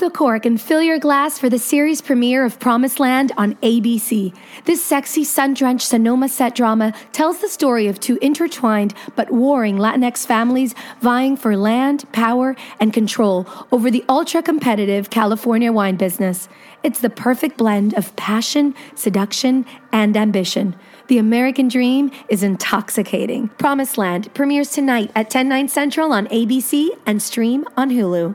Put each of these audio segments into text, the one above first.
The cork and fill your glass for the series premiere of Promised Land on ABC. This sexy, sun drenched Sonoma set drama tells the story of two intertwined but warring Latinx families vying for land, power, and control over the ultra competitive California wine business. It's the perfect blend of passion, seduction, and ambition. The American dream is intoxicating. Promised Land premieres tonight at 10, 9 central on ABC and stream on Hulu.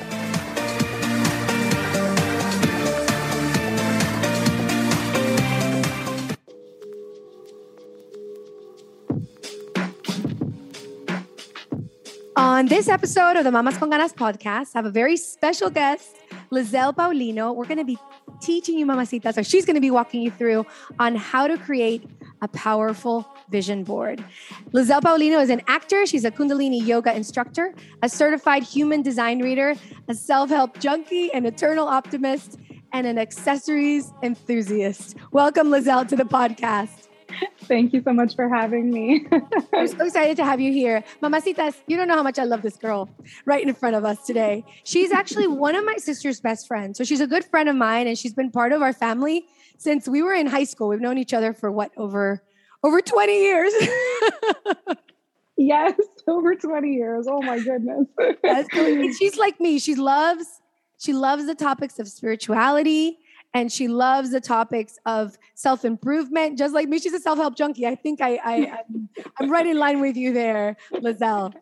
On this episode of the Mamas con Ganas podcast, I have a very special guest, Liezl Paulino. We're going to be teaching you, mamacitas, or she's going to be walking you through on how to create a powerful vision board. Liezl Paulino is an actor. She's a Kundalini yoga instructor, a certified human design reader, a self help junkie, an eternal optimist, and an accessories enthusiast. Welcome, Liezl, to the podcast. Thank you so much for having me. I'm so excited to have you here. Mamacitas, you don't know how much I love this girl right in front of us today. She's actually one of my sister's best friends. So she's a good friend of mine and she's been part of our family since we were in high school. We've known each other for what, over over 20 years? yes, over 20 years. Oh my goodness. she's like me. She loves she loves the topics of spirituality and she loves the topics of self improvement, just like me. She's a self help junkie. I think I, I I'm, I'm, right in line with you there, Liezl.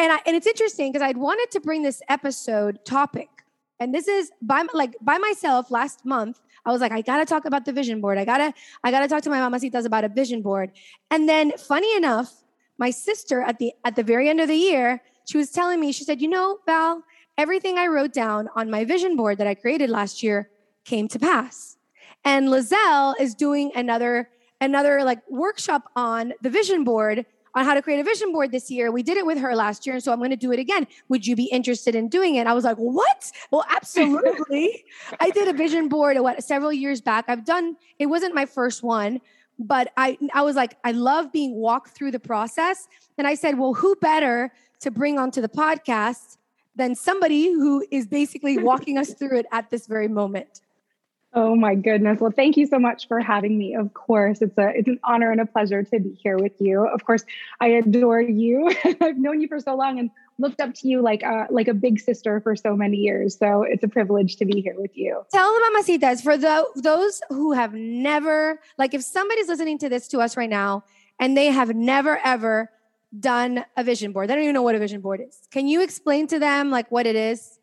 And I, and it's interesting because I'd wanted to bring this episode topic, and this is by like by myself last month. I was like, I gotta talk about the vision board. I gotta I gotta talk to my mamacitas about a vision board. And then, funny enough, my sister at the at the very end of the year, she was telling me, she said, you know, Val, everything I wrote down on my vision board that I created last year came to pass. And Liezl is doing another another like workshop on the vision board on how to create a vision board this year. We did it with her last year, and so I'm going to do it again. Would you be interested in doing it? I was like, what? Well, absolutely. I did a vision board what several years back. I've done. It wasn't my first one, but I I was like, I love being walked through the process, and I said, well, who better to bring onto the podcast than somebody who is basically walking us through it at this very moment. Oh my goodness. Well, thank you so much for having me. Of course, it's a it's an honor and a pleasure to be here with you. Of course, I adore you. I've known you for so long and looked up to you like a, like a big sister for so many years. So it's a privilege to be here with you. Tell the mamacitas for the, those who have never like if somebody's listening to this to us right now and they have never ever done a vision board. They don't even know what a vision board is. Can you explain to them like what it is?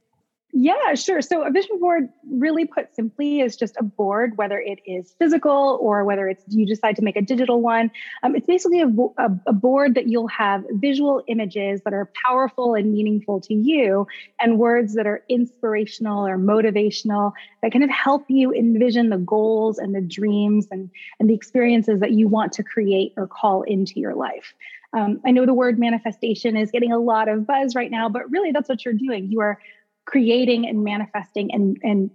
Yeah, sure. So a vision board, really put simply, is just a board, whether it is physical or whether it's you decide to make a digital one. Um, it's basically a, a, a, board that you'll have visual images that are powerful and meaningful to you, and words that are inspirational or motivational that kind of help you envision the goals and the dreams and, and the experiences that you want to create or call into your life. Um, I know the word manifestation is getting a lot of buzz right now, but really that's what you're doing. You are creating and manifesting and, and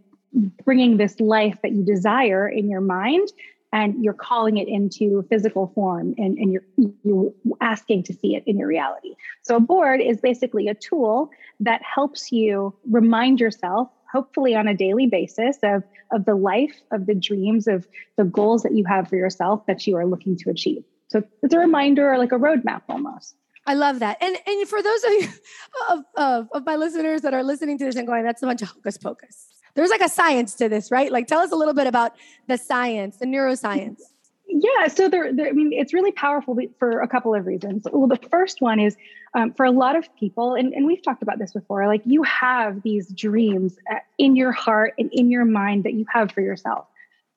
bringing this life that you desire in your mind and you're calling it into physical form and, and you're, you're asking to see it in your reality. So a board is basically a tool that helps you remind yourself, hopefully on a daily basis, of, of the life, of the dreams, of the goals that you have for yourself that you are looking to achieve. So it's a reminder or like a roadmap almost. I love that. And and for those of you of, of, of my listeners that are listening to this and going, that's a bunch of hocus pocus. There's like a science to this, right? Like tell us a little bit about the science, the neuroscience. Yeah, so there, there, I mean, it's really powerful for a couple of reasons. Well, the first one is um, for a lot of people, and, and we've talked about this before, like you have these dreams uh, in your heart and in your mind that you have for yourself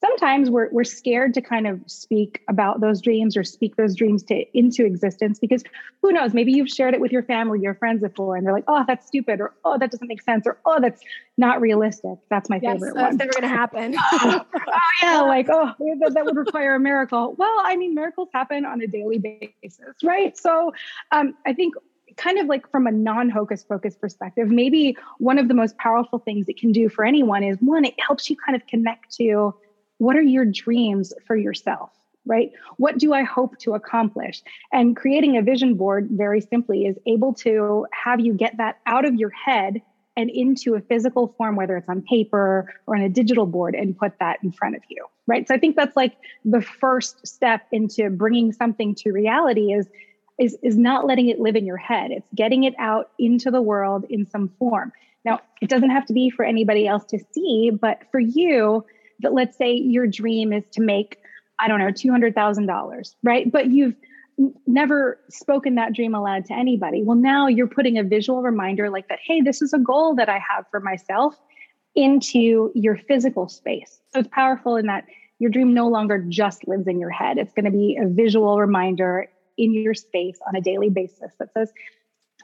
sometimes we're, we're scared to kind of speak about those dreams or speak those dreams to into existence because who knows maybe you've shared it with your family your friends before and they're like oh that's stupid or oh that doesn't make sense or oh that's not realistic. That's my yes, favorite that's one. never going to happen. Oh yeah like oh that, that, would require a miracle. Well i mean miracles happen on a daily basis right? So um, i think kind of like from a non hocus pocus perspective, maybe one of the most powerful things it can do for anyone is one, it helps you kind of connect to what are your dreams for yourself? Right? What do I hope to accomplish? And creating a vision board, very simply, is able to have you get that out of your head and into a physical form, whether it's on paper or on a digital board, and put that in front of you. Right. So I think that's like the first step into bringing something to reality is is is not letting it live in your head. It's getting it out into the world in some form. Now, it doesn't have to be for anybody else to see, but for you, that let's say your dream is to make, I don't know, $200,000, right? But you've never spoken that dream aloud to anybody. Well, now you're putting a visual reminder like that, hey, this is a goal that I have for myself into your physical space. So it's powerful in that your dream no longer just lives in your head. It's going to be a visual reminder in your space on a daily basis that says,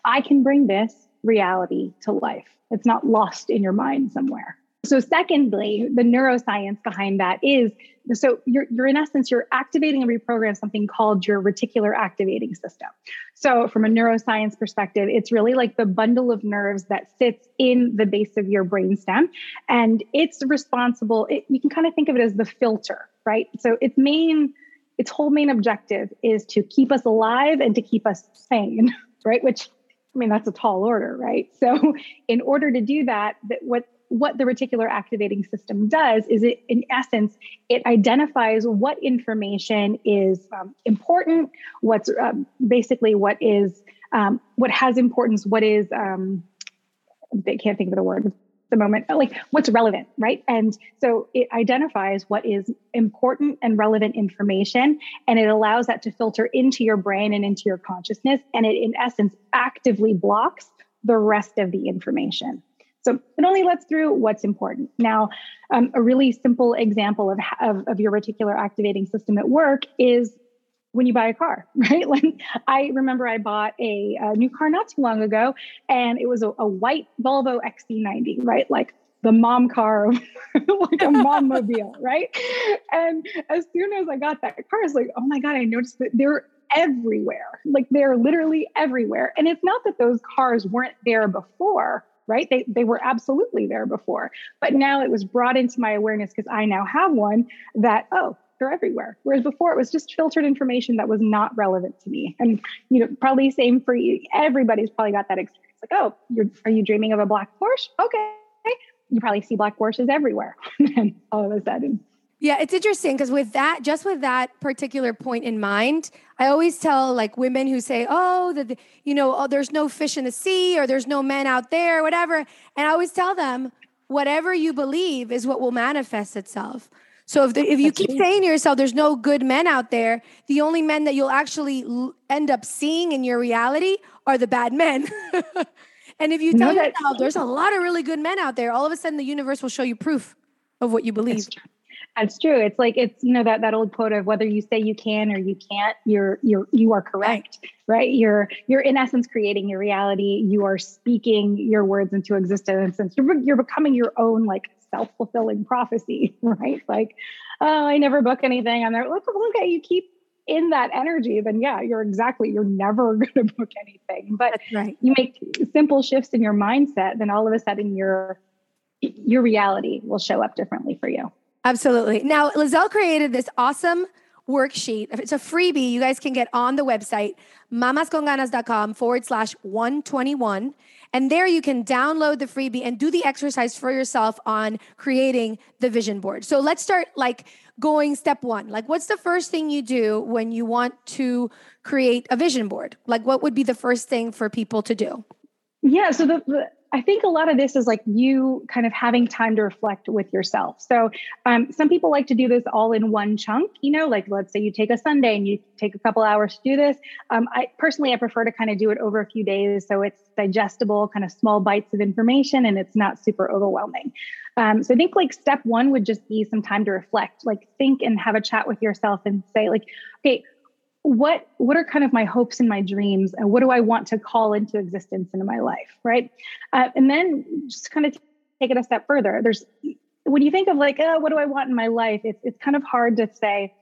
I can bring this reality to life. It's not lost in your mind somewhere. So, secondly, the neuroscience behind that is so you're, you're in essence, you're activating and reprogram something called your reticular activating system. So, from a neuroscience perspective, it's really like the bundle of nerves that sits in the base of your brainstem. And it's responsible, it, you can kind of think of it as the filter, right? So, its main, its whole main objective is to keep us alive and to keep us sane, right? Which I mean, that's a tall order, right? So, in order to do that, that what what the reticular activating system does is it in essence it identifies what information is um, important what's um, basically what is um, what has importance what is um, they can't think of the word the moment but like what's relevant right? And so it identifies what is important and relevant information and it allows that to filter into your brain and into your consciousness and it in essence actively blocks the rest of the information so it only lets through what's important. Now, um, a really simple example of, of, of your reticular activating system at work is when you buy a car, right? Like I remember I bought a, a, new car not too long ago, and it was a, a white Volvo XC90, right? Like the mom car, like a mom mobile, right? And as soon as I got that car, I was like, oh my God, I noticed that they're everywhere. Like they're literally everywhere. And it's not that those cars weren't there before, right? They, they were absolutely there before. But now it was brought into my awareness because I now have one that, oh, they're everywhere. Whereas before it was just filtered information that was not relevant to me. And, you know, probably same for you. Everybody's probably got that experience. Like, oh, you're, are you dreaming of a black Porsche? Okay. You probably see black Porsches everywhere. and all of a sudden, yeah, it's interesting because with that, just with that particular point in mind, I always tell like women who say, "Oh, that you know, oh, there's no fish in the sea, or there's no men out there, whatever," and I always tell them, whatever you believe is what will manifest itself. So if the, if you keep saying to yourself, "There's no good men out there," the only men that you'll actually l- end up seeing in your reality are the bad men. and if you tell no, yourself, "There's a lot of really good men out there," all of a sudden the universe will show you proof of what you believe. That's true. It's like it's you know that that old quote of whether you say you can or you can't, you're you're you are correct, right? You're you're in essence creating your reality. You are speaking your words into existence, and you're you're becoming your own like self fulfilling prophecy, right? Like, oh, I never book anything. I'm there. Look, look at you keep in that energy, then yeah, you're exactly, you're never going to book anything. But right. you make simple shifts in your mindset, then all of a sudden your your reality will show up differently for you. Absolutely. Now, Liezl created this awesome worksheet. It's a freebie you guys can get on the website, mamasconganas.com forward slash 121. And there you can download the freebie and do the exercise for yourself on creating the vision board. So let's start like going step one. Like, what's the first thing you do when you want to create a vision board? Like, what would be the first thing for people to do? Yeah. So the, the I think a lot of this is like you kind of having time to reflect with yourself. So, um, some people like to do this all in one chunk, you know, like let's say you take a Sunday and you take a couple hours to do this. Um, I personally, I prefer to kind of do it over a few days so it's digestible, kind of small bites of information and it's not super overwhelming. Um, so, I think like step one would just be some time to reflect, like think and have a chat with yourself and say, like, okay, what what are kind of my hopes and my dreams and what do i want to call into existence into my life right? Uh, and then just kind of take it a step further. There's when you think of like oh, what do i want in my life it's, it's kind of hard to say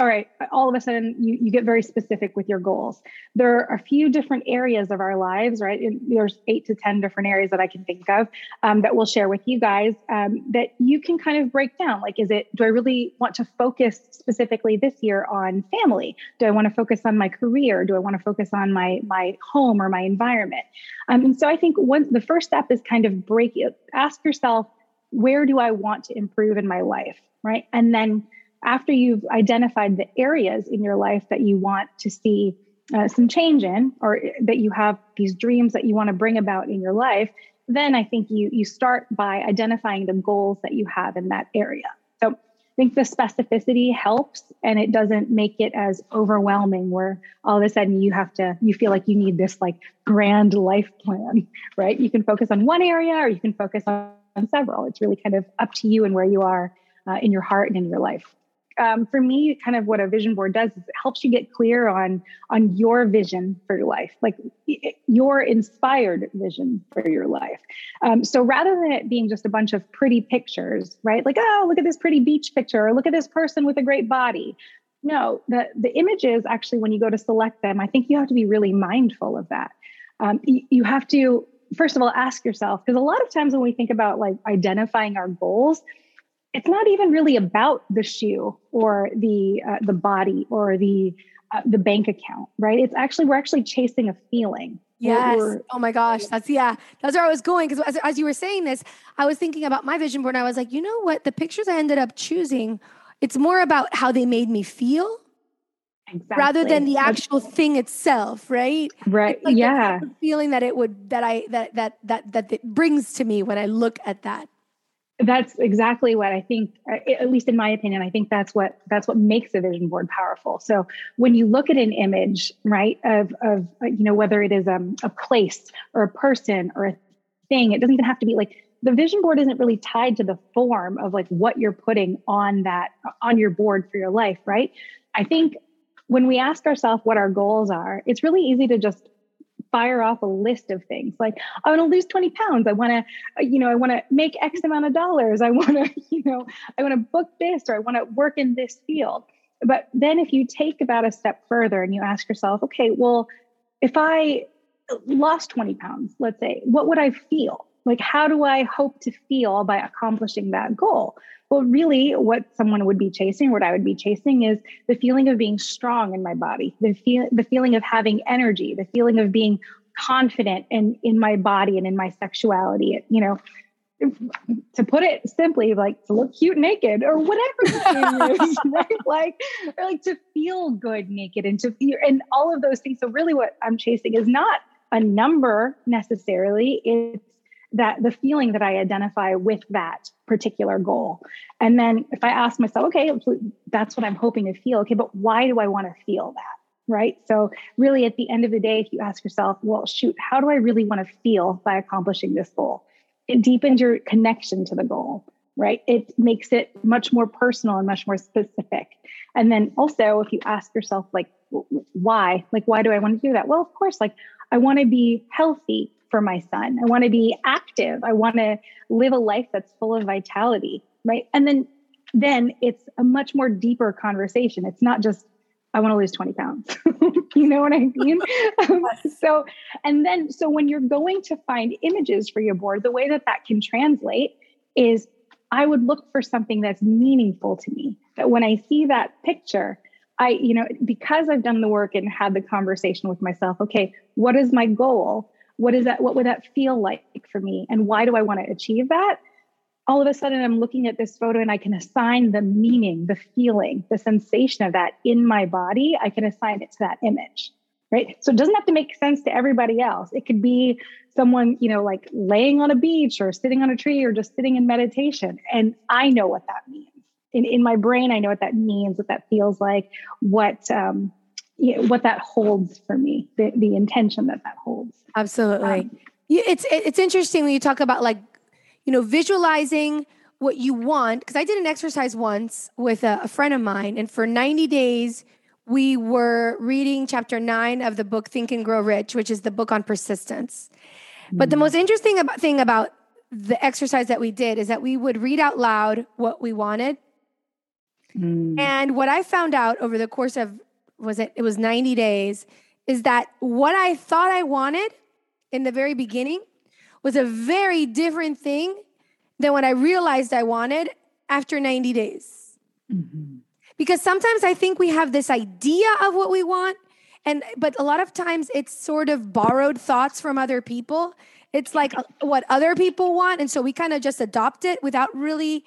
all right, all of a sudden you, you get very specific with your goals. There are a few different areas of our lives, right? There's eight to 10 different areas that I can think of um, that we'll share with you guys um, that you can kind of break down. Like, is it, do I really want to focus specifically this year on family? Do I want to focus on my career? Do I want to focus on my, my home or my environment? Um, and so I think one, the first step is kind of break it, ask yourself, where do I want to improve in my life? Right. And then after you've identified the areas in your life that you want to see uh, some change in or that you have these dreams that you want to bring about in your life then i think you you start by identifying the goals that you have in that area. So i think the specificity helps and it doesn't make it as overwhelming where all of a sudden you have to you feel like you need this like grand life plan right? You can focus on one area or you can focus on, on several. It's really kind of up to you and where you are uh, in your heart and in your life um, for me, kind of what a vision board does is it helps you get clear on on your vision for your life, like your inspired vision for your life. Um, so rather than it being just a bunch of pretty pictures, right? Like, oh, look at this pretty beach picture, or look at this person with a great body. No, the the images actually, when you go to select them, I think you have to be really mindful of that. Um, you, you have to first of all ask yourself because a lot of times when we think about like identifying our goals it's not even really about the shoe or the uh, the body or the uh, the bank account, right? It's actually we're actually chasing a feeling. Yes. oh my gosh. That's yeah. That's where I was going because as, as you were saying this, I was thinking about my vision board. And I was like, you know what? The pictures I ended up choosing, it's more about how they made me feel. Exactly. Rather than the actual thing itself, right? Right. Like yeah. feeling that it would that I that that that that it brings to me when I look at that that's exactly what i think at least in my opinion i think that's what that's what makes a vision board powerful. So when you look at an image right of of uh, you know whether it is um, a place or a person or a thing it doesn't even have to be like the vision board isn't really tied to the form of like what you're putting on that on your board for your life right? I think when we ask ourselves what our goals are it's really easy to just fire off a list of things. Like i want to lose 20 pounds. I want to uh, you know i want to make x amount of dollars. I want to you know i want to book this or i want to work in this field. But then if you take about a step further and you ask yourself okay well if i lost 20 pounds let's say what would i feel like how do i hope to feel by accomplishing that goal well, really, what someone would be chasing, what I would be chasing, is the feeling of being strong in my body, the feel, the feeling of having energy, the feeling of being confident in in my body and in my sexuality. You know, to put it simply, like to look cute naked or whatever the is, right? Like, or like to feel good naked and to feel and all of those things. So really, what I'm chasing is not a number necessarily. It's that the feeling that I identify with that particular goal. And then if I ask myself, okay, that's what I'm hoping to feel. Okay, but why do I want to feel that? Right. So, really, at the end of the day, if you ask yourself, well, shoot, how do I really want to feel by accomplishing this goal? It deepens your connection to the goal, right? It makes it much more personal and much more specific. And then also, if you ask yourself, like, why? Like, why do I want to do that? Well, of course, like, I want to be healthy for my son. I want to be active. I want to live a life that's full of vitality, right? And then then it's a much more deeper conversation. It's not just I want to lose 20 pounds. you know what I mean? Um, so, and then, so when you're going to find images for your board, the way that that can translate is I would look for something that's meaningful to me. That when I see that picture, I, you know, because I've done the work and had the conversation with myself, okay, what is my goal? What is that? What would that feel like for me? And why do I want to achieve that? All of a sudden, I'm looking at this photo and I can assign the meaning, the feeling, the sensation of that in my body. I can assign it to that image, right? So it doesn't have to make sense to everybody else. It could be someone, you know, like laying on a beach or sitting on a tree or just sitting in meditation. And I know what that means in, in my brain, I know what that means, what that feels like, what um, you know, what that holds for me, the, the intention that that holds. Absolutely. Um, it's it's interesting when you talk about like, you know, visualizing what you want. Because I did an exercise once with a, a friend of mine, and for 90 days, we were reading chapter nine of the book Think and Grow Rich, which is the book on persistence. Mm. But the mm. most interesting about, thing about the exercise that we did is that we would read out loud what we wanted Mm. And what I found out over the course of was it it was 90 days is that what I thought I wanted in the very beginning was a very different thing than what I realized I wanted after 90 days. Mm-hmm. Because sometimes I think we have this idea of what we want and but a lot of times it's sort of borrowed thoughts from other people. It's like uh, what other people want and so we kind of just adopt it without really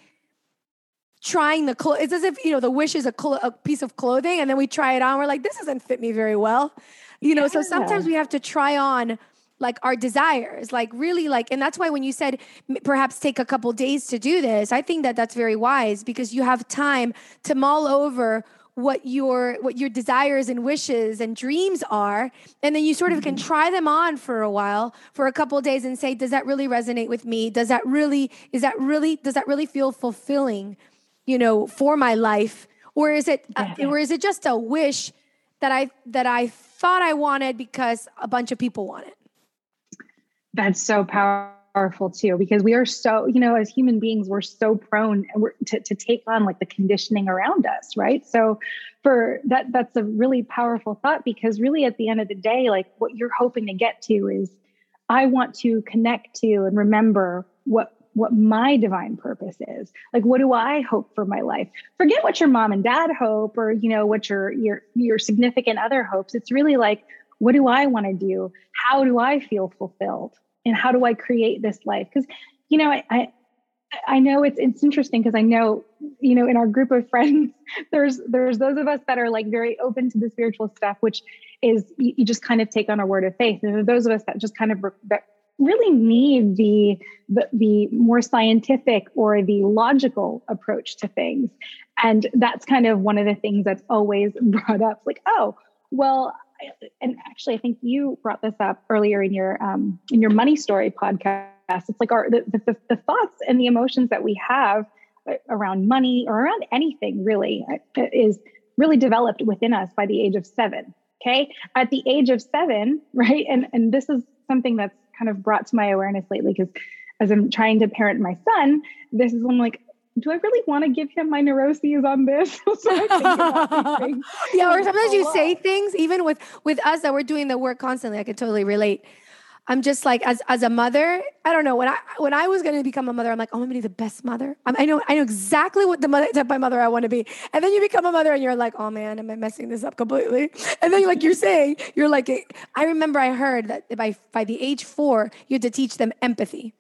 trying the clothes. It's as if, you know, the wish is a, cl- a, piece of clothing and then we try it on. We're like, this doesn't fit me very well. You know, yeah. so sometimes we have to try on like our desires, like really like, and that's why when you said perhaps take a couple days to do this, I think that that's very wise because you have time to mull over what your what your desires and wishes and dreams are and then you sort of can mm-hmm. try them on for a while for a couple days and say does that really resonate with me does that really is that really does that really feel fulfilling you know, for my life? Or is it uh, or is it just a wish that I that I thought I wanted because a bunch of people want it? That's so powerful too, because we are so, you know, as human beings, we're so prone to, to take on like the conditioning around us, right? So for that, that's a really powerful thought because really at the end of the day, like what you're hoping to get to is I want to connect to and remember what what my divine purpose is. Like, what do I hope for my life? Forget what your mom and dad hope or, you know, what your, your, your significant other hopes. It's really like, what do I want to do? How do I feel fulfilled? And how do I create this life? Because, you know, I, I, I know it's it's interesting because I know you know in our group of friends there's there's those of us that are like very open to the spiritual stuff which is you, you just kind of take on a word of faith and those of us that just kind of that really need the, the, the more scientific or the logical approach to things. And that's kind of one of the things that's always brought up like oh well and actually i think you brought this up earlier in your um, in your money story podcast. It's like our the, the, the thoughts and the emotions that we have uh, around money or around anything really uh, is really developed within us by the age of seven okay? At the age of seven right? And and this is something that's kind of brought to my awareness lately because as I'm trying to parent my son, this is when like, do I really want to give him my neuroses on this? yeah, or sometimes you say things even with with us that we're doing the work constantly. I could totally relate. I'm just like as as a mother, I don't know when I when I was going to become a mother, I'm like, oh, I'm going to be the best mother. I'm, i know I know exactly what the mother type of mother I want to be. And then you become a mother, and you're like, oh man, am I messing this up completely? And then like you're saying, you're like, I remember I heard that by by the age four, you had to teach them empathy.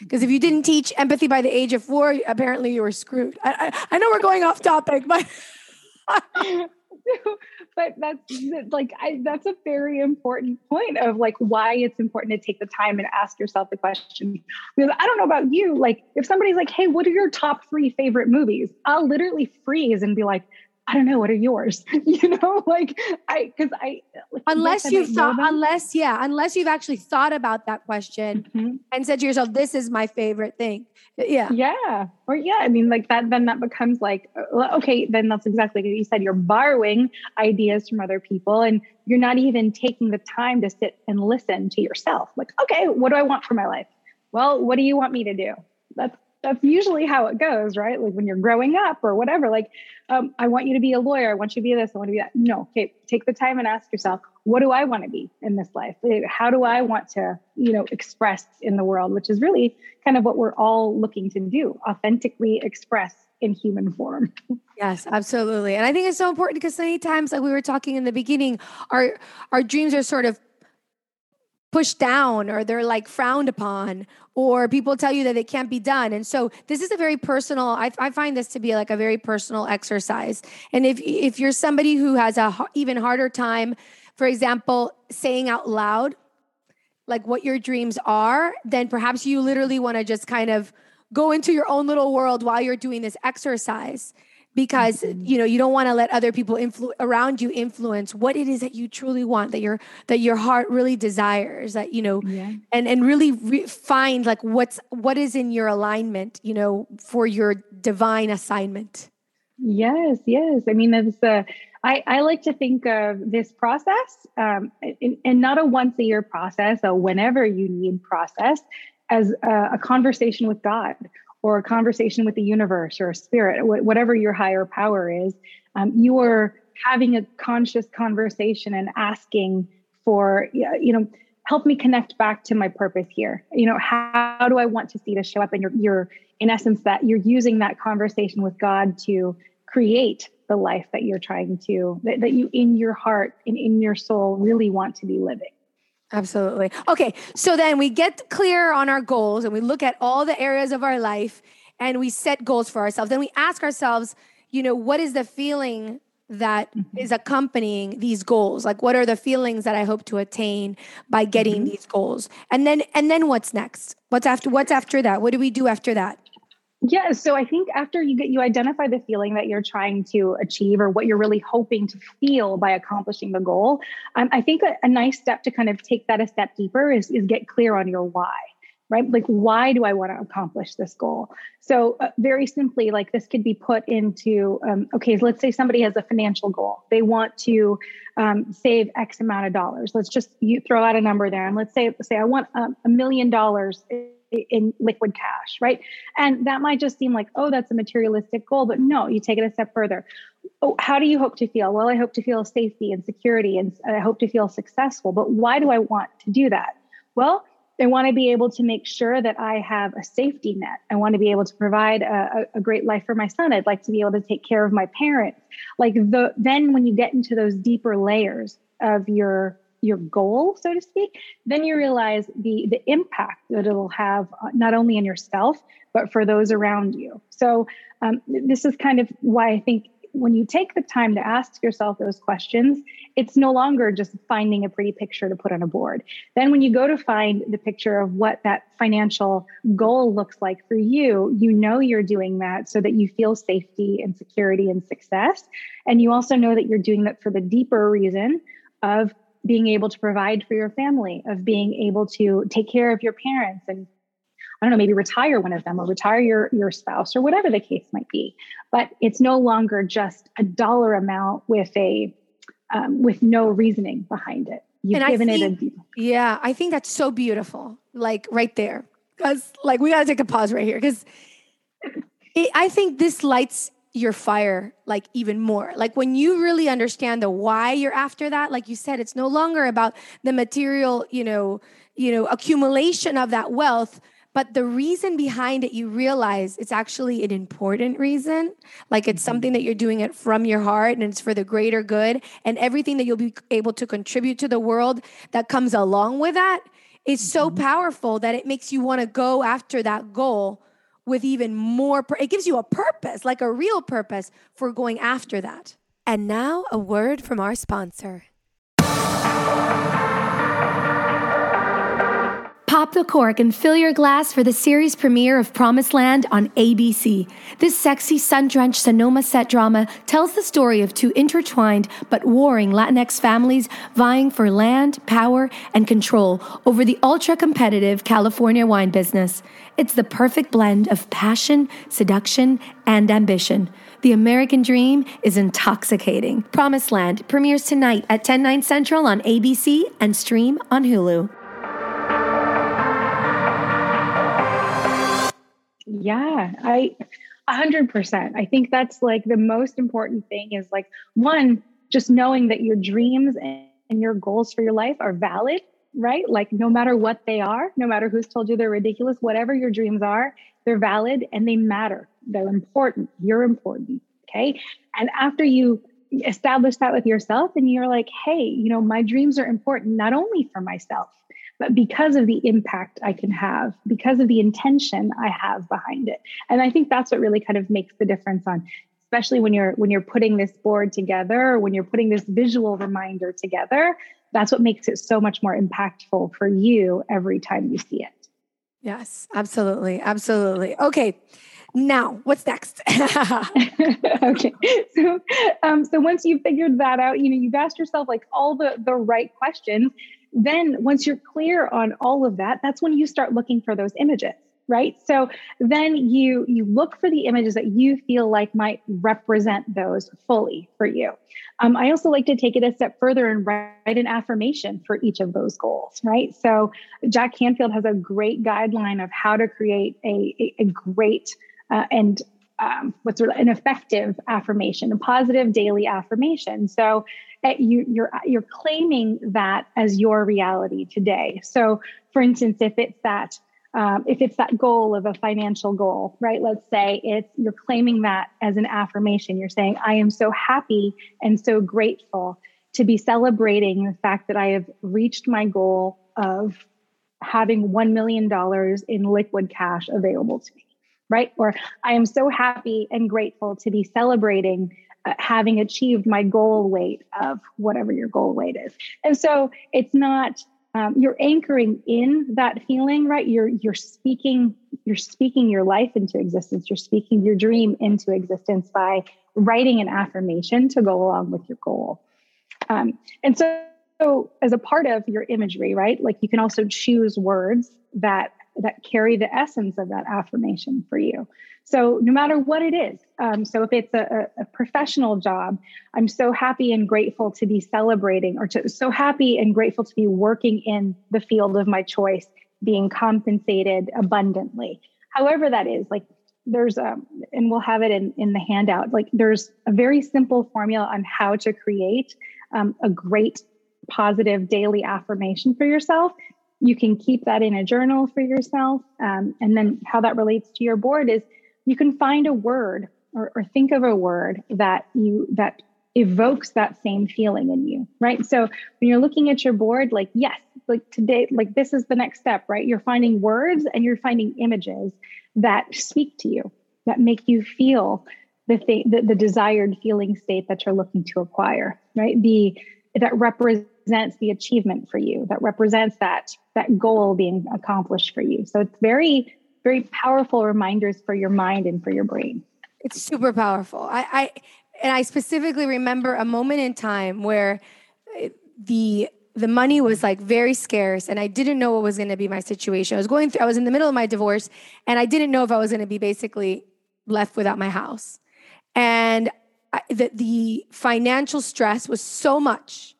Because if you didn't teach empathy by the age of four, apparently you were screwed. I, I, I know we're going off topic, but but that's like I, that's a very important point of like why it's important to take the time and ask yourself the question. Because i don't know about you like if somebody's like hey what are your top three favorite movies? I'll literally freeze and be like I don't know. What are yours? you know, like I, because I, like, unless you've thought, unless, yeah, unless you've actually thought about that question mm-hmm. and said to yourself, this is my favorite thing. Yeah. Yeah. Or, yeah. I mean, like that, then that becomes like, uh, okay, then that's exactly what you said. You're borrowing ideas from other people and you're not even taking the time to sit and listen to yourself. Like, okay, what do I want for my life? Well, what do you want me to do? That's that's usually how it goes, right? Like when you're growing up or whatever, like, um, I want you to be a lawyer. I want you to be this. I want to be that. No, okay. Take the time and ask yourself, what do I want to be in this life? How do I want to, you know, express in the world, which is really kind of what we're all looking to do, authentically express in human form. Yes, absolutely. And I think it's so important because many times, like we were talking in the beginning, our our dreams are sort of pushed down or they're like frowned upon or people tell you that it can't be done. And so this is a very personal I, I, find this to be like a very personal exercise. And if if you're somebody who has a even harder time for example saying out loud like what your dreams are then perhaps you literally want to just kind of go into your own little world while you're doing this exercise because mm-hmm. you know you don't want to let other people influ- around you influence what it is that you truly want that your that your heart really desires that you know yeah. and and really re- find like what's what is in your alignment you know for your divine assignment yes yes i mean that's the I, I like to think of this process um, and, and not a once a year process, a whenever you need process, as a, a conversation with God or a conversation with the universe or a spirit, whatever your higher power is, um, you are having a conscious conversation and asking for, you know, help me connect back to my purpose here. You know, how, how do I want to see this show up? And you're, you're, in essence, that you're using that conversation with God to create the life that you're trying to, that, that you in your heart and in your soul really want to be living. Absolutely. Okay. So then we get clear on our goals and we look at all the areas of our life and we set goals for ourselves. Then we ask ourselves, you know, what is the feeling that mm-hmm. is accompanying these goals? Like what are the feelings that I hope to attain by getting mm-hmm. these goals? And then and then what's next? What's after what's after that? What do we do after that? Yeah, so I think after you get you identify the feeling that you're trying to achieve or what you're really hoping to feel by accomplishing the goal, um, I think a, a, nice step to kind of take that a step deeper is is get clear on your why, right? Like why do I want to accomplish this goal? So uh, very simply, like this could be put into um, okay, let's say somebody has a financial goal, they want to um, save X amount of dollars. Let's just you throw out a number there, and let's say say I want um, a million dollars in liquid cash, right? And that might just seem like, oh, that's a materialistic goal, but no, you take it a step further. Oh, how do you hope to feel? Well, I hope to feel safety and security, and I hope to feel successful. But why do I want to do that? Well, I want to be able to make sure that I have a safety net. I want to be able to provide a, a, great life for my son. I'd like to be able to take care of my parents. Like the then when you get into those deeper layers of your your goal, so to speak, then you realize the the impact that it'll have uh, not only in yourself but for those around you. So um, this is kind of why I think when you take the time to ask yourself those questions, it's no longer just finding a pretty picture to put on a board. Then, when you go to find the picture of what that financial goal looks like for you, you know you're doing that so that you feel safety and security and success. And you also know that you're doing that for the deeper reason of being able to provide for your family, of being able to take care of your parents and I don't know, maybe retire one of them or retire your, your spouse or whatever the case might be. But it's no longer just a dollar amount with a um, with no reasoning behind it. You've and given think, it a yeah. I think that's so beautiful, like right there, because like we got to take a pause right here because I think this lights your fire like even more. Like when you really understand the why you're after that, like you said, it's no longer about the material, you know, you know, accumulation of that wealth, but the reason behind it you realize it's actually an important reason like it's mm-hmm. something that you're doing it from your heart and it's for the greater good and everything that you'll be able to contribute to the world that comes along with that is so mm-hmm. powerful that it makes you want to go after that goal with even more, it gives you a purpose, like a real purpose for going after that. And now, a word from our sponsor. Pop the cork and fill your glass for the series premiere of Promised Land on ABC. This sexy, sun drenched Sonoma set drama tells the story of two intertwined but warring Latinx families vying for land, power, and control over the ultra competitive California wine business. It's the perfect blend of passion, seduction, and ambition. The American dream is intoxicating. Promised Land premieres tonight at 10, 9 central on ABC and stream on Hulu. Yeah, I 100%. I think that's like the most important thing is like one, just knowing that your dreams and your goals for your life are valid right? Like, no matter what they are, no matter who's told you they're ridiculous, whatever your dreams are, they're valid and they matter. They're important. You're important. Okay. And after you establish that with yourself and you're like, hey, you know, my dreams are important not only for myself, but because of the impact I can have, because of the intention I have behind it. And I think that's what really kind of makes the difference on especially when you're when you're putting this board together when you're putting this visual reminder together that's what makes it so much more impactful for you every time you see it. Yes absolutely absolutely. Okay now what's next? Okay so um, so once you've figured that out you know you've asked yourself like all the the right questions then once you're clear on all of that that's when you start looking for those images right? So then you you look for the images that you feel like might represent those fully for you. Um, i also like to take it a step further and write an affirmation for each of those goals right? So jack canfield has a great guideline of how to create a, a, a great uh, and um, what's an effective affirmation, a positive daily affirmation. So you, you're you're claiming that as your reality today. So, for instance, if it's that um, if it's that goal of a financial goal, right? Let's say it's you're claiming that as an affirmation. You're saying, I am so happy and so grateful to be celebrating the fact that I have reached my goal of having $1 million in liquid cash available to me, right? Or I am so happy and grateful to be celebrating uh, having achieved my goal weight of whatever your goal weight is. And so it's not um, you're anchoring in that feeling right? You're you're speaking you're speaking your life into existence. You're speaking your dream into existence by writing an affirmation to go along with your goal. Um, and so, so as a part of your imagery right? Like you can also choose words that that carry the essence of that affirmation for you so no matter what it is, um, so if it's a, a, professional job, I'm so happy and grateful to be celebrating, or to, so happy and grateful to be working in the field of my choice, being compensated abundantly. However, that is like there's a, and we'll have it in in the handout. Like there's a very simple formula on how to create um, a great positive daily affirmation for yourself you can keep that in a journal for yourself. Um, and then how that relates to your board is you can find a word or, or think of a word that you that evokes that same feeling in you right? So when you're looking at your board like yes like today like this is the next step right? You're finding words and you're finding images that speak to you that make you feel the thing the, the desired feeling state that you're looking to acquire right? The that represents the achievement for you that represents that that goal being accomplished for you so it's very very powerful reminders for your mind and for your brain. It's super powerful. I, I and I specifically remember a moment in time where eh, the the money was like very scarce and I didn't know what was going to be my situation. I was going through I was in the middle of my divorce and I didn't know if I was going to be basically left without my house. And I, the the financial stress was so much.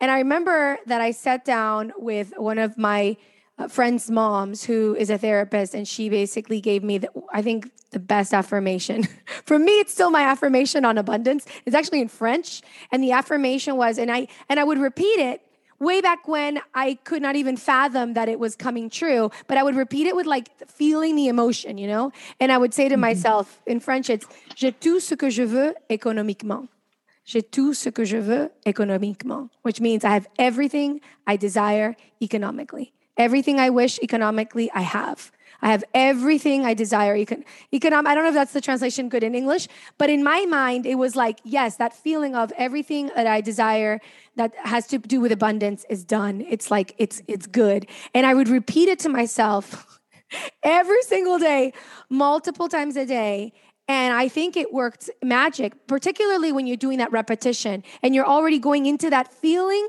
And I remember that I sat down with one of my uh, friend's moms who is a therapist and she basically gave me the, i think the best affirmation. For me it's still my affirmation on abundance. It's actually in french. And the affirmation was and i and i would repeat it way back when i could not even fathom that it was coming true but i would repeat it with like feeling the emotion you know? And i would say to mm-hmm. myself in french it's j'ai tout ce que je veux économiquement J'ai tout ce que je veux économiquement, which means I have everything I desire economically. Everything I wish economically, I have. I have everything I desire. Econ- I don't know if that's the translation good in English, but in my mind, it was like, yes, that feeling of everything that I desire that has to do with abundance is done. It's like, it's, it's good. And I would repeat it to myself every single day, multiple times a day. And I think it worked magic, particularly when you're doing that repetition and you're already going into that feeling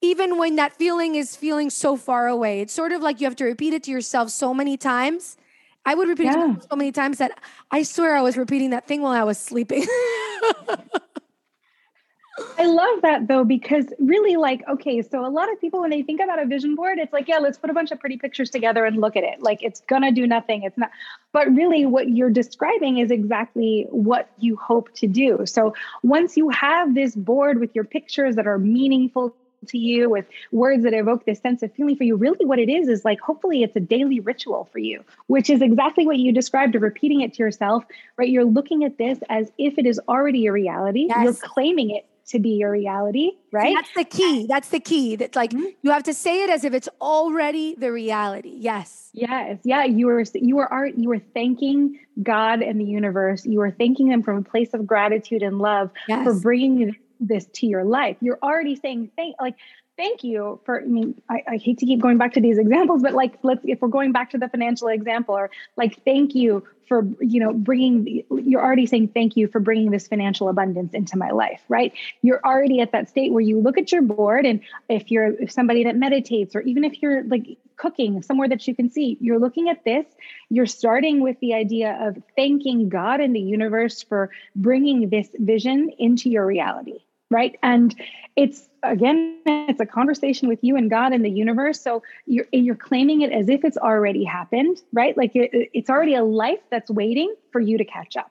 even when that feeling is feeling so far away. It's sort of like you have to repeat it to yourself so many times. I would repeat yeah. it so many times that I swear I was repeating that thing while I was sleeping. I love that though, because really, like, okay, so a lot of people, when they think about a vision board, it's like, yeah, let's put a bunch of pretty pictures together and look at it. Like, it's gonna do nothing. It's not, but really, what you're describing is exactly what you hope to do. So, once you have this board with your pictures that are meaningful to you with words that evoke this sense of feeling for you really what it is is like hopefully it's a daily ritual for you which is exactly what you described of repeating it to yourself right you're looking at this as if it is already a reality yes. you're claiming it to be your reality, right? That's the key. That's the key. That's like mm-hmm. you have to say it as if it's already the reality. Yes. Yes. Yeah. You were you were you were thanking God and the universe. You were thanking them from a place of gratitude and love yes. for bringing this to your life. You're already saying thank like thank you for i mean I, I, hate to keep going back to these examples but like let's if we're going back to the financial example or like thank you for you know bringing you're already saying thank you for bringing this financial abundance into my life right? You're already at that state where you look at your board and if you're somebody that meditates or even if you're like cooking somewhere that you can see you're looking at this you're starting with the idea of thanking god and the universe for bringing this vision into your reality right? And it's again it's a conversation with you and god and the universe. So you're you're claiming it as if it's already happened right? Like it, it's already a life that's waiting for you to catch up.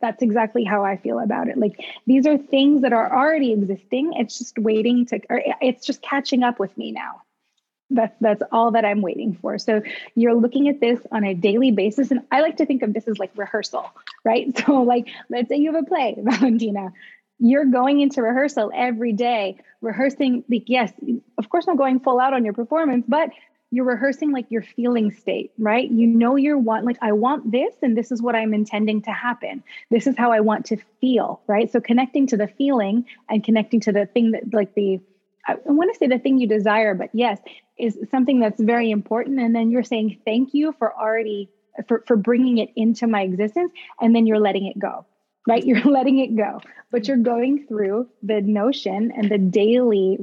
That's exactly how i feel about it. Like these are things that are already existing. It's just waiting to or it's just catching up with me now. That's that's all that i'm waiting for. So you're looking at this on a daily basis. And i like to think of this as like rehearsal right? So like let's say you have a play valentina you're going into rehearsal every day, rehearsing, like, yes, of course, not going full out on your performance, but you're rehearsing like your feeling state, right? You know, you're want, like, I want this, and this is what I'm intending to happen. This is how I want to feel, right? So connecting to the feeling and connecting to the thing that, like, the, I want to say the thing you desire, but yes, is something that's very important. And then you're saying, thank you for already, for, for bringing it into my existence. And then you're letting it go right? You're letting it go, but you're going through the notion and the daily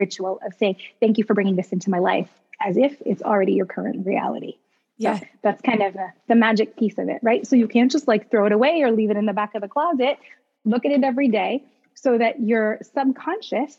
ritual of saying, Thank you for bringing this into my life as if it's already your current reality. Yeah. So that's kind of a, the magic piece of it, right? So you can't just like throw it away or leave it in the back of the closet. Look at it every day so that your subconscious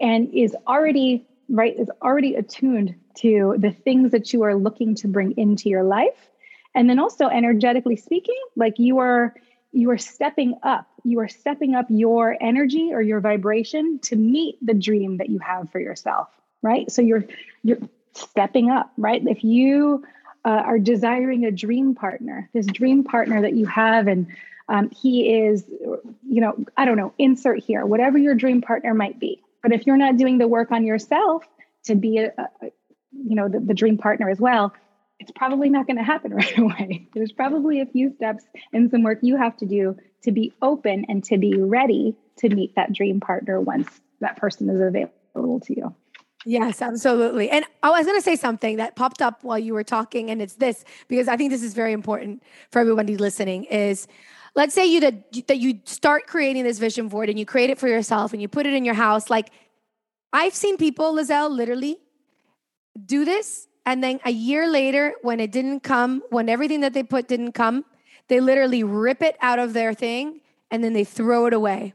and is already right is already attuned to the things that you are looking to bring into your life and then also energetically speaking like you are you are stepping up you are stepping up your energy or your vibration to meet the dream that you have for yourself right? So you're you're stepping up right? If you uh, are desiring a dream partner this dream partner that you have and um, he is you know i don't know insert here whatever your dream partner might be. But if you're not doing the work on yourself to be a, a you know the, the dream partner as well it's probably not going to happen right away. There's probably a few steps and some work you have to do to be open and to be ready to meet that dream partner once that person is available to you. Yes, absolutely. And oh, I was going to say something that popped up while you were talking and it's this because I think this is very important for everybody listening is let's say you that, that you start creating this vision board and you create it for yourself and you put it in your house like I've seen people Liezl literally do this and then a year later, when it didn't come, when everything that they put didn't come, they literally rip it out of their thing and then they throw it away.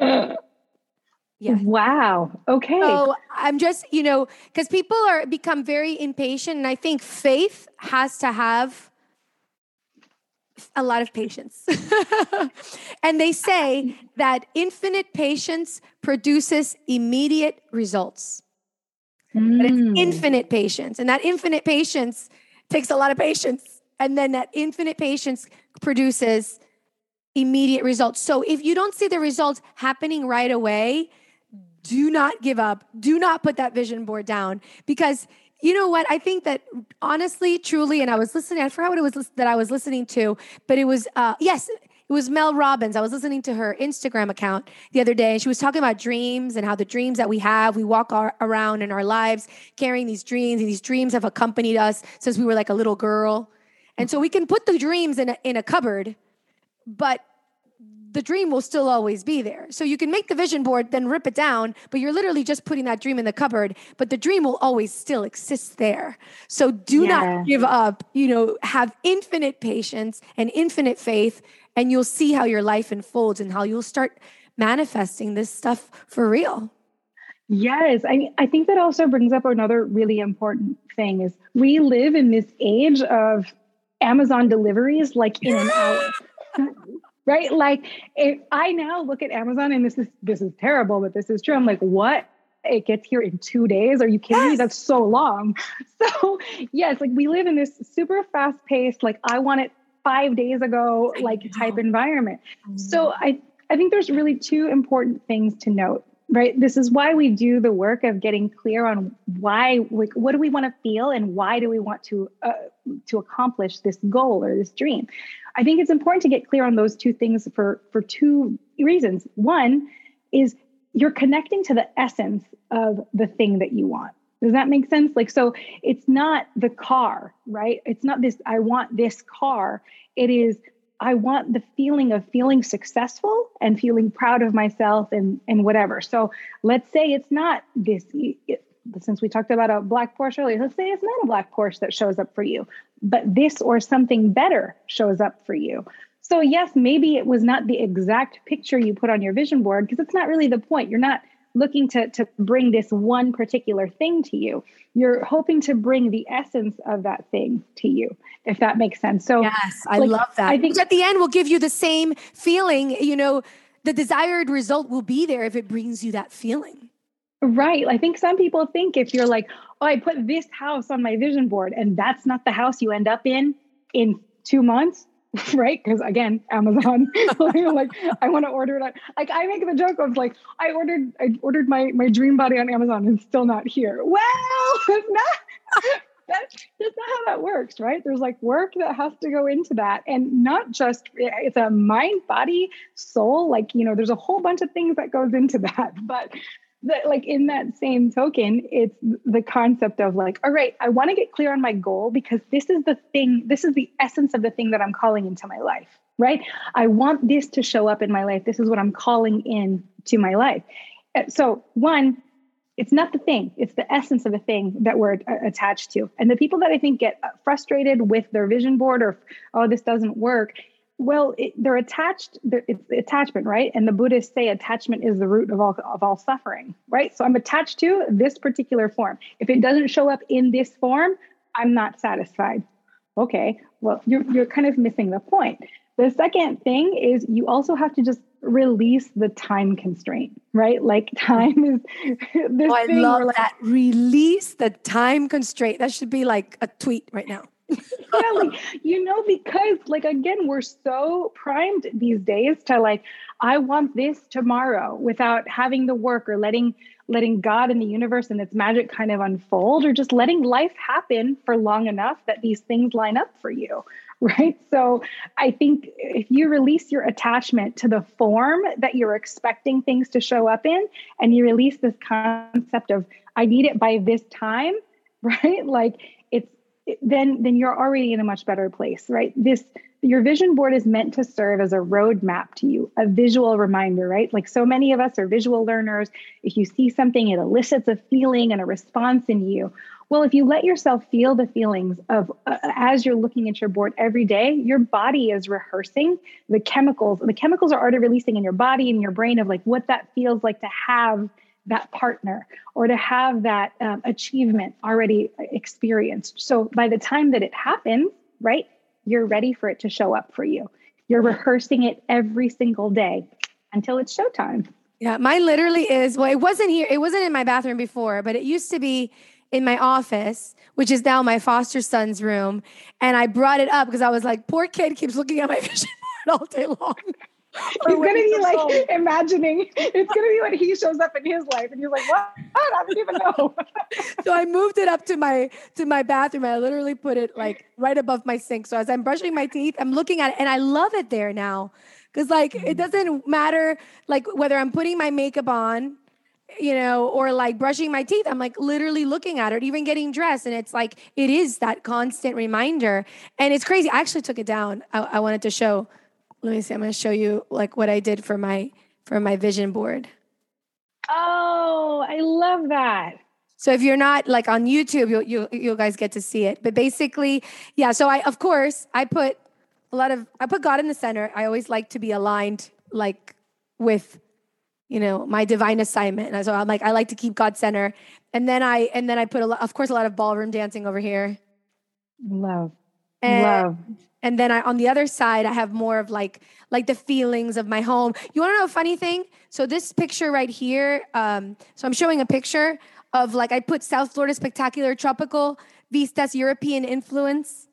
Yeah. Wow. Okay. So I'm just, you know, because people are become very impatient, and I think faith has to have a lot of patience. and they say that infinite patience produces immediate results. Mm. But it's mm. infinite patience. And that infinite patience takes a lot of patience. And then that infinite patience produces immediate results. So if you don't see the results happening right away, do not give up. Do not put that vision board down because you know what? I think that honestly, truly, and I was listening, I forgot what it was that I was listening to, but it was, uh, yes, it was Mel Robbins. I was listening to her Instagram account the other day, and she was talking about dreams and how the dreams that we have, we walk our, around in our lives carrying these dreams, and these dreams have accompanied us since we were like a little girl. And so we can put the dreams in a, in a cupboard, but the dream will still always be there. So you can make the vision board, then rip it down, but you're literally just putting that dream in the cupboard, but the dream will always still exist there. So do yeah. not give up, you know, have infinite patience and infinite faith and you'll see how your life unfolds and how you'll start manifesting this stuff for real. Yes, I I think that also brings up another really important thing is we live in this age of Amazon deliveries like in an hour. right? Like if I now look at Amazon and this is this is terrible, but this is true. I'm like, what it gets here in two days. Are you kidding yes. me? That's so long. So, yes, like we live in this super fast paced, like I want it five days ago, like type environment. So, I, I think there's really two important things to note right? This is why we do the work of getting clear on why like what do we want to feel and why do we want to uh, to accomplish this goal or this dream? I think it's important to get clear on those two things for for two reasons. One is you're connecting to the essence of the thing that you want does that make sense like so it's not the car right it's not this i want this car it is I want the feeling of feeling successful and feeling proud of myself and and whatever. So let's say it's not this. It, since we talked about a black Porsche earlier, let's say it's not a black Porsche that shows up for you, but this or something better shows up for you. So yes, maybe it was not the exact picture you put on your vision board because it's not really the point. You're not looking to, to bring this one particular thing to you. You're hoping to bring the essence of that thing to you, if that makes sense. So, yes, I like, love that. I think at the end will give you the same feeling, you know, the desired result will be there if it brings you that feeling. Right. I think some people think if you're like, oh, I put this house on my vision board and that's not the house you end up in in two months, right? Because again, Amazon, like I want to order it. Like I make the joke of like I ordered I ordered my my dream body on Amazon and still not here. Well, it's not. That's, that's not how that works, right? There's like work that has to go into that, and not just eh, it's a mind, body, soul. Like you know, there's a whole bunch of things that goes into that. But that like in that same token it's the concept of like all right i want to get clear on my goal because this is the thing this is the essence of the thing that i'm calling into my life right? I want this to show up in my life. This is what i'm calling in to my life. Uh, so one it's not the thing it's the essence of the thing that we're attached to. And the people that i think get frustrated with their vision board or oh this doesn't work well, it, they're attached. They're, it's the attachment, right? And the Buddhists say attachment is the root of all of all suffering, right? So I'm attached to this particular form. If it doesn't show up in this form, I'm not satisfied. Okay, well, you're you're kind of missing the point. The second thing is you also have to just release the time constraint, right? Like time is this oh, I love like, that. Release the time constraint. That should be like a tweet right now like you know, because like again, we're so primed these days to like, I want this tomorrow without having the work or letting letting God and the universe and its magic kind of unfold, or just letting life happen for long enough that these things line up for you. Right. So I think if you release your attachment to the form that you're expecting things to show up in, and you release this concept of, I need it by this time, right? Like then then you're already in a much better place right? This your vision board is meant to serve as a roadmap to you a visual reminder right? Like so many of us are visual learners. If you see something it elicits a feeling and a response in you. Well if you let yourself feel the feelings of uh, as you're looking at your board every day your body is rehearsing the chemicals. The chemicals are already releasing in your body and your brain of like what that feels like to have that partner or to have that um, achievement already experienced. So by the time that it happens, right, you're ready for it to show up for you. You're rehearsing it every single day until it's showtime. Yeah, mine literally is. Well, it wasn't here. It wasn't in my bathroom before, but it used to be in my office, which is now my foster son's room. And I brought it up because I was like, poor kid keeps looking at my vision board all day long. He's gonna be like home. imagining it's gonna be when he shows up in his life and you're like, what? I don't even know. so I moved it up to my to my bathroom. I literally put it like right above my sink. So as I'm brushing my teeth, I'm looking at it and I love it there now. Cause like it mm. doesn't matter like whether I'm putting my makeup on, you know, or like brushing my teeth. I'm like literally looking at it, even getting dressed. And it's like it is that constant reminder. And it's crazy. I actually took it down. I, I wanted to show let me see i'm going to show you like what i did for my for my vision board. Oh i love that. So if you're not like on youtube you you you guys get to see it. But basically yeah so i of course i put a lot of i put god in the center. I always like to be aligned like with you know my divine assignment. And so i'm like i like to keep god center. And then i and then i put a lot of course a lot of ballroom dancing over here. Love. And, Love. And then I on the other side I have more of like like the feelings of my home. You want to know a funny thing? So this picture right here, um, so I'm showing a picture of like I put South Florida Spectacular Tropical Vistas European influence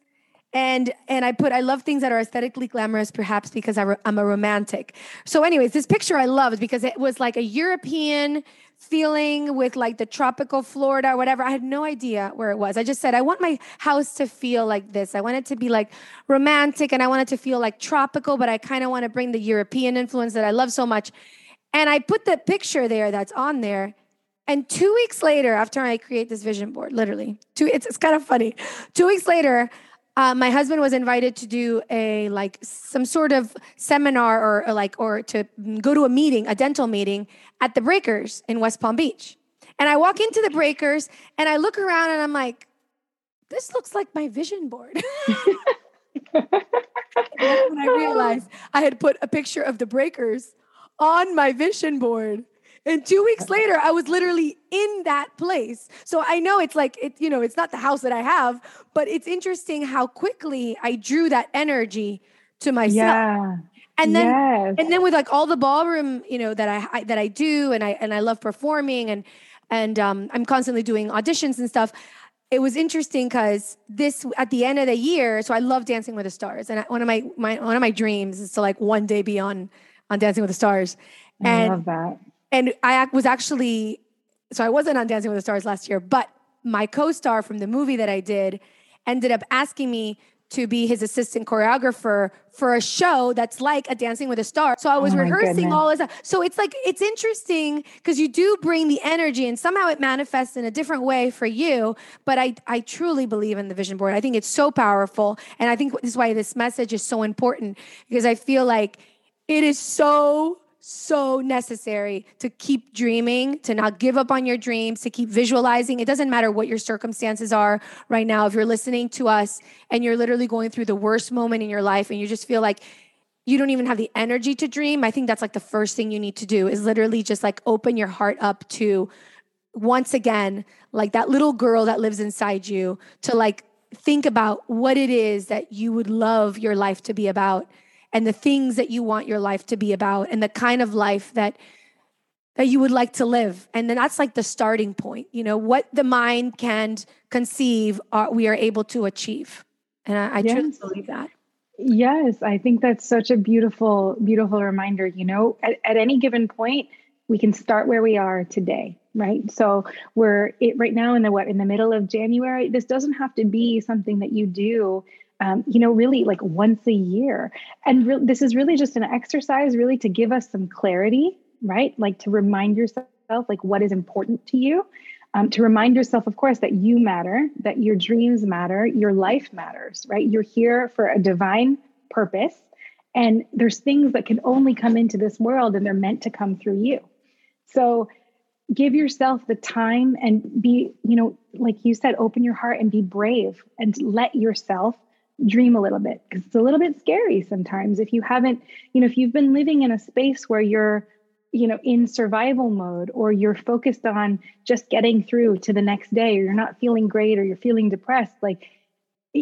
and and I put I love things that are aesthetically glamorous, perhaps because I am a romantic. So, anyways, this picture I loved because it was like a European feeling with like the tropical Florida or whatever. I had no idea where it was. I just said I want my house to feel like this. I want it to be like romantic, and I want it to feel like tropical, but I kind of want to bring the European influence that I love so much. And I put the picture there that's on there. And two weeks later, after I create this vision board, literally, two, it's, it's kind of funny. Two weeks later, uh, my husband was invited to do a like some sort of seminar or, or, like or to go to a meeting a dental meeting at the breakers in west palm beach. And i walk into the breakers and i look around and i'm like this looks like my vision board. And when i realized i had put a picture of the breakers on my vision board and two weeks later, I was literally in that place. So I know it's like, it, you know, it's not the house that I have, but it's interesting how quickly I drew that energy to myself. Yeah. And then, yes. and then with like all the ballroom, you know, that I, I that I do, and I and I love performing, and and um, I'm constantly doing auditions and stuff. It was interesting because this at the end of the year, so I love Dancing with the Stars, and I, one of my my one of my dreams is to like one day be on on Dancing with the Stars. And I love that. And I was actually, so I wasn't on Dancing with the Stars last year, but my co star from the movie that I did ended up asking me to be his assistant choreographer for a show that's like a Dancing with the Stars. So I was Oh rehearsing goodness. all this. So it's like, it's interesting because you do bring the energy and somehow it manifests in a different way for you. But I, I truly believe in the vision board. I think it's so powerful. And I think this is why this message is so important because I feel like it is so so necessary to keep dreaming, to not give up on your dreams, to keep visualizing. It doesn't matter what your circumstances are right now. If you're listening to us and you're literally going through the worst moment in your life and you just feel like you don't even have the energy to dream, I think that's like the first thing you need to do is literally just like open your heart up to once again, like that little girl that lives inside you to like think about what it is that you would love your life to be about and the things that you want your life to be about and the kind of life that that you would like to live and then that's like the starting point you know what the mind can conceive are, we are able to achieve and i, I truly believe that Yes, I think that's such a beautiful, beautiful reminder. You know, at, at any given point, we can start where we are today, right? So we're it right now in the what in the middle of January. This doesn't have to be something that you do, um, you know, really like once a year. And re- this is really just an exercise, really to give us some clarity, right? Like to remind yourself like what is important to you. Um, to remind yourself, of course, that you matter, that your dreams matter, your life matters, right? You're here for a divine purpose. And there's things that can only come into this world and they're meant to come through you. So give yourself the time and be, you know, like you said, open your heart and be brave and let yourself dream a little bit because it's a little bit scary sometimes if you haven't, you know, if you've been living in a space where you're you know in survival mode or you're focused on just getting through to the next day or you're not feeling great or you're feeling depressed like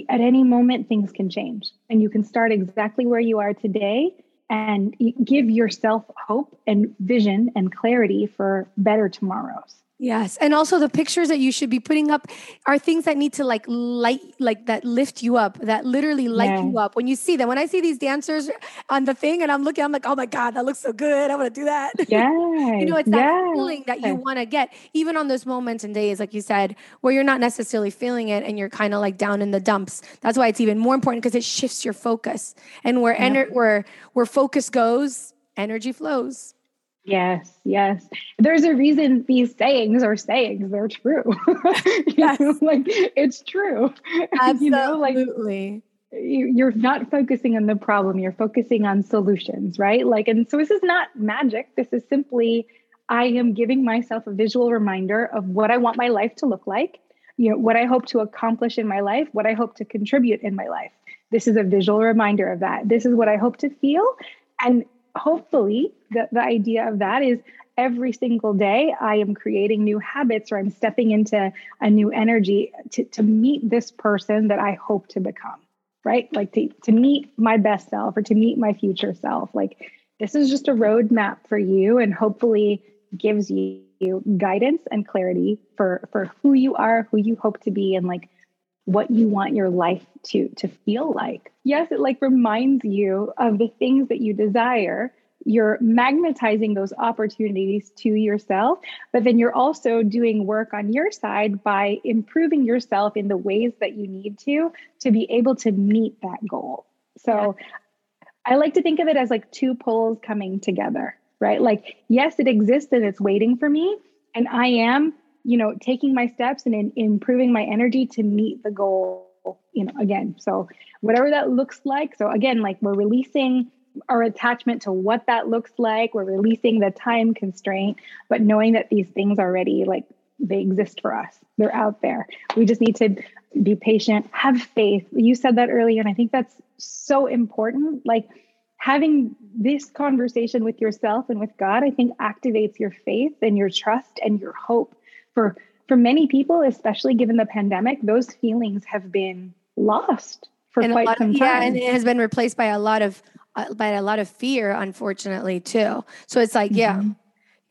at any moment things can change and you can start exactly where you are today and give yourself hope and vision and clarity for better tomorrows Yes. And also the pictures that you should be putting up are things that need to like light, like that lift you up, that literally light Yeah. you up. When you see them, when I see these dancers on the thing and I'm looking, I'm like, oh my God, that looks so good. I want to do that. yeah you know, it's that feeling that you want to get, even on those moments and days, like you said, where you're not necessarily feeling it and you're kind of like down in the dumps. That's why it's even more important because it shifts your focus. And where Yeah. ener- where where focus goes, energy flows. Yes, yes. There's a reason these sayings are sayings. They're true. Yes. know, like it's true. You know, like Absolutely. you're not focusing on the problem you're focusing on solutions right like and so this is not magic this is simply i am giving myself a visual reminder of what i want my life to look like you know what i hope to accomplish in my life what i hope to contribute in my life this is a visual reminder of that this is what i hope to feel and hopefully the, the idea of that is every single day i am creating new habits or i'm stepping into a new energy to, to meet this person that i hope to become right? Like to, to meet my best self or to meet my future self. Like this is just a roadmap for you and hopefully gives you guidance and clarity for for who you are, who you hope to be and like what you want your life to to feel like. Yes, it like reminds you of the things that you desire you're magnetizing those opportunities to yourself, but then you're also doing work on your side by improving yourself in the ways that you need to to be able to meet that goal. So yeah. I like to think of it as like two poles coming together, right? Like, yes, it exists and it's waiting for me. And I am, you know, taking my steps and in, improving my energy to meet the goal, you know, again. So, whatever that looks like. So, again, like we're releasing our attachment to what that looks like. We're releasing the time constraint, but knowing that these things already like they exist for us. They're out there. We just need to be patient, have faith. You said that earlier, and I think that's so important. Like having this conversation with yourself and with God, I think activates your faith and your trust and your hope. For for many people, especially given the pandemic, those feelings have been lost for and quite some time. Yeah, and it has been replaced by a lot of uh, by a lot of fear, unfortunately, too. So it's like, mm-hmm. yeah,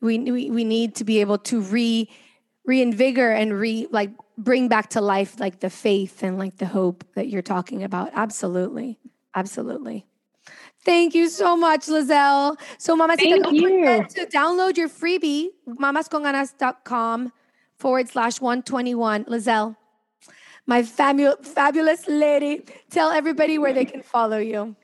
we, we we need to be able to re reinvigor and re like bring back to life like the faith and like the hope that you're talking about. Absolutely, absolutely. Thank you so much, Liezl. So, Mama, Thank you. to download your freebie, mamasconganas.com forward slash 121. Liezl, my fabu- fabulous lady, tell everybody where they can follow you.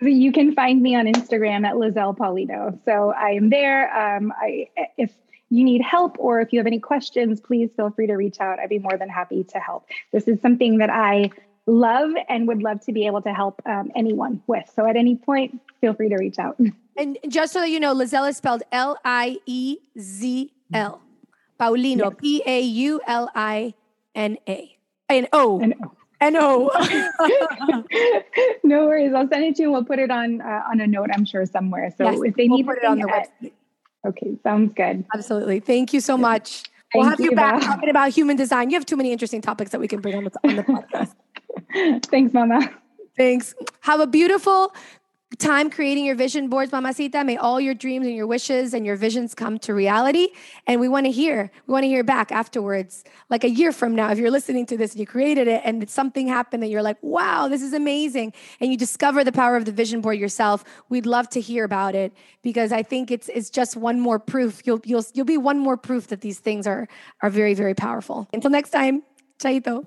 You can find me on Instagram at Liezl Paulino. So I am there. Um, I, if you need help or if you have any questions, please feel free to reach out. I'd be more than happy to help. This is something that I love and would love to be able to help um, anyone with. So at any point, feel free to reach out. And just so you know, Liezl is spelled L I E Z L. Paulino, P A U L I N A. N O. N O. N-O. worries. I'll send it to you. We'll put it on uh, on a note, I'm sure, somewhere. So yes, if they we'll need put it on the at, website. Okay, sounds good. Absolutely. Thank you so much. Thank we'll have you, you back talking about human design. You have too many interesting topics that we can bring on the, on the podcast. Thanks, Mama. Thanks. Have a beautiful time creating your vision boards, Mamacita. May all your dreams and your wishes and your visions come to reality. And we want to hear, we want to hear back afterwards, like a year from now, if you're listening to this and you created it and something happened that you're like, wow, this is amazing. And you discover the power of the vision board yourself. We'd love to hear about it because I think it's, it's just one more proof. You'll, you'll, you'll be one more proof that these things are, are very, very powerful. Until next time, chaito.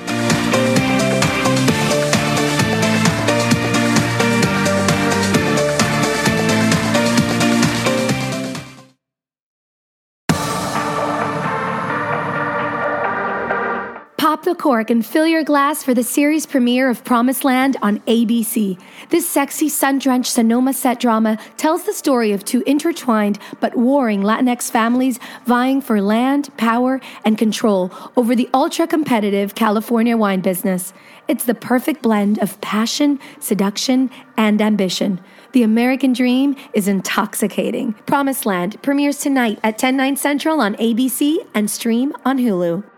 The cork and fill your glass for the series premiere of Promised Land on ABC. This sexy, sun drenched Sonoma set drama tells the story of two intertwined but warring Latinx families vying for land, power, and control over the ultra competitive California wine business. It's the perfect blend of passion, seduction, and ambition. The American dream is intoxicating. Promised Land premieres tonight at 10, 9 central on ABC and stream on Hulu.